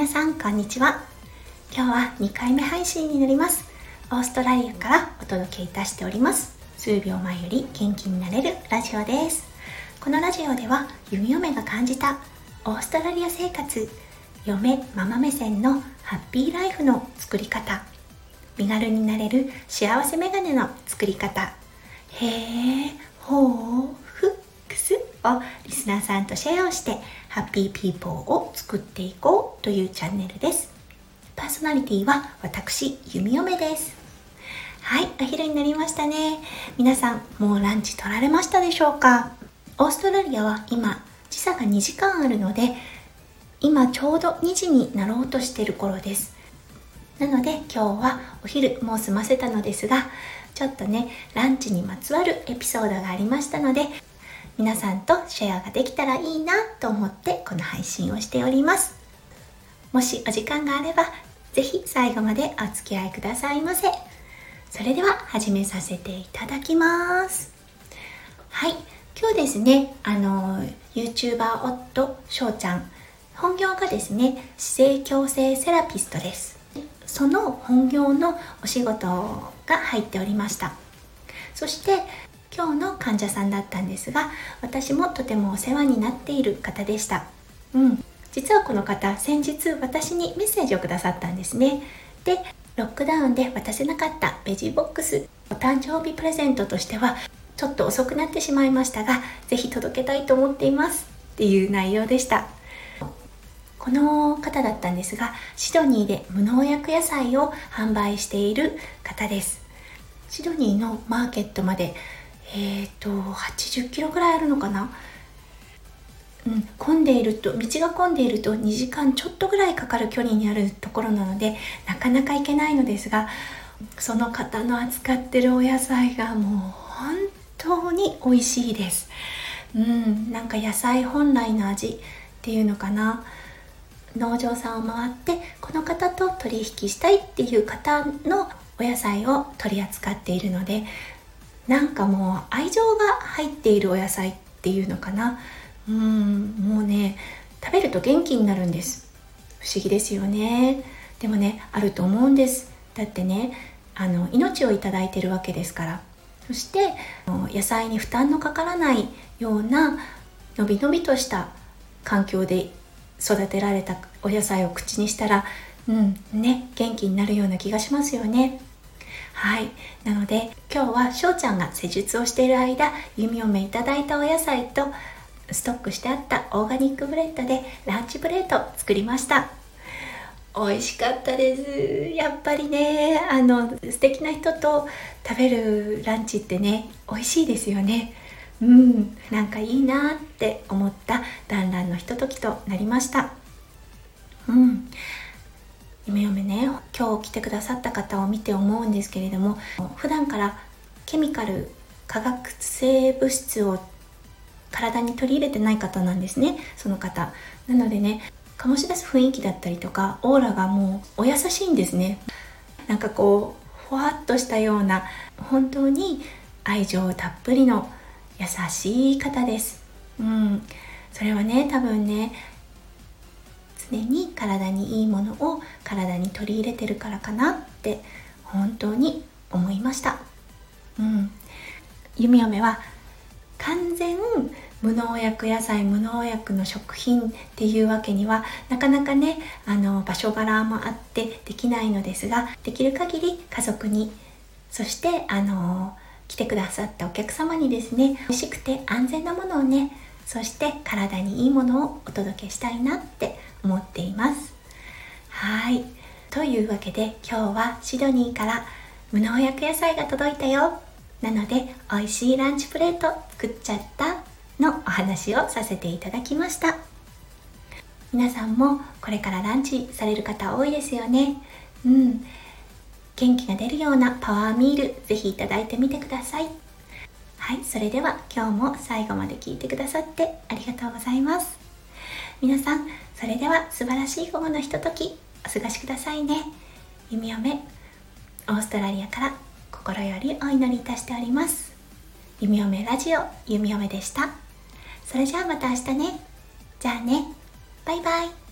皆さんこんにちは。今日は2回目配信になります。オーストラリアからお届けいたしております。数秒前より元気になれるラジオです。このラジオでは弓嫁が感じたオーストラリア生活嫁ママ目線のハッピーライフの作り方身軽になれる幸せメガネの作り方へえほうふくすをリスナーさんとシェアをしてハッピーピーポーを作っていこうというチャンネルです。パーソナリティは私弓嫁です。はいお昼になりましたね。皆さんもうランチ取られましたでしょうか？オーストラリアは今時差が2時間あるので今ちょうど2時になろうとしてる頃です。なので今日はお昼もう済ませたのですがちょっとねランチにまつわるエピソードがありましたので皆さんとシェアができたらいいなと思ってこの配信をしております。もしお時間があれば是非最後までお付き合いくださいませ。それでは始めさせていただきます。はい。今日ですねあの YouTuber 夫翔ちゃん。本業がですね姿勢矯正セラピストです。その本業のお仕事が入っておりました。そして今日の患者さんだったんですが私もとてもお世話になっている方でした。うん。実はこの方先日私にメッセージをくださったんですね。でロックダウンで渡せなかったベジボックスお誕生日プレゼントとしてはちょっと遅くなってしまいましたが是非届けたいと思っています。っていう内容でした。この方だったんですがシドニーで無農薬野菜を販売している方です。シドニーのマーケットまでえっ、ー、と80キロぐらいあるのかなうん、混んでいると道が混んでいると2時間ちょっとぐらいかかる距離にあるところなのでなかなか行けないのですがその方の扱ってるお野菜がもう本当に美味しいです。うんなんか野菜本来の味っていうのかな。農場さんを回ってこの方と取引したいっていう方のお野菜を取り扱っているのでなんかもう愛情が入っているお野菜っていうのかな。うんもうね食べると元気になるんです。不思議ですよね。でもねあると思うんです。だってねあの命をいいてるわけですから。そして野菜に負担のかからないようなのびのびとした環境で育てられたお野菜を口にしたらうんね元気になるような気がしますよね。はい。なので今日はしょうちゃんが施術をしている間弓嫁いただいたお野菜とストックしてあったオーガニックブレッドでランチプレート作りました。美味しかったです。やっぱりねあの素敵な人と食べるランチってね美味しいですよね。うん。なんかいいなって思った団らんのひとときとなりました。うん。夢嫁ね今日来てくださった方を見て思うんですけれども普段からケミカル化学性物質を体に取り入れてない方なんですねその方。なのでね醸し出す雰囲気だったりとかオーラがもうお優しいんですね。なんかこうふわっとしたような本当に愛情たっぷりの優しい方です。うん。それはね多分ね常に体にいいものを体に取り入れてるからかなって本当に思いました。うん。弓嫁は完全無農薬野菜無農薬の食品っていうわけにはなかなかねあの場所柄もあってできないのですができる限り家族にそしてあの来てくださったお客様にですね美味しくて安全なものをねそして体にいいものをお届けしたいなって思っています。はい。というわけで今日はシドニーから無農薬野菜が届いたよ。なので美味しいランチプレート作っちゃったのお話をさせていただきました。皆さんもこれからランチされる方多いですよね。うん。元気が出るようなパワーミールぜひいただいてみてください。はいそれでは今日も最後まで聞いてくださってありがとうございます。皆さんそれでは素晴らしい午後のひとときお過ごしくださいね。弓嫁オーストラリアから心よりお祈りいたしております。弓嫁ラジオ弓嫁でした。それじゃあまた明日ね。じゃあね。バイバイ。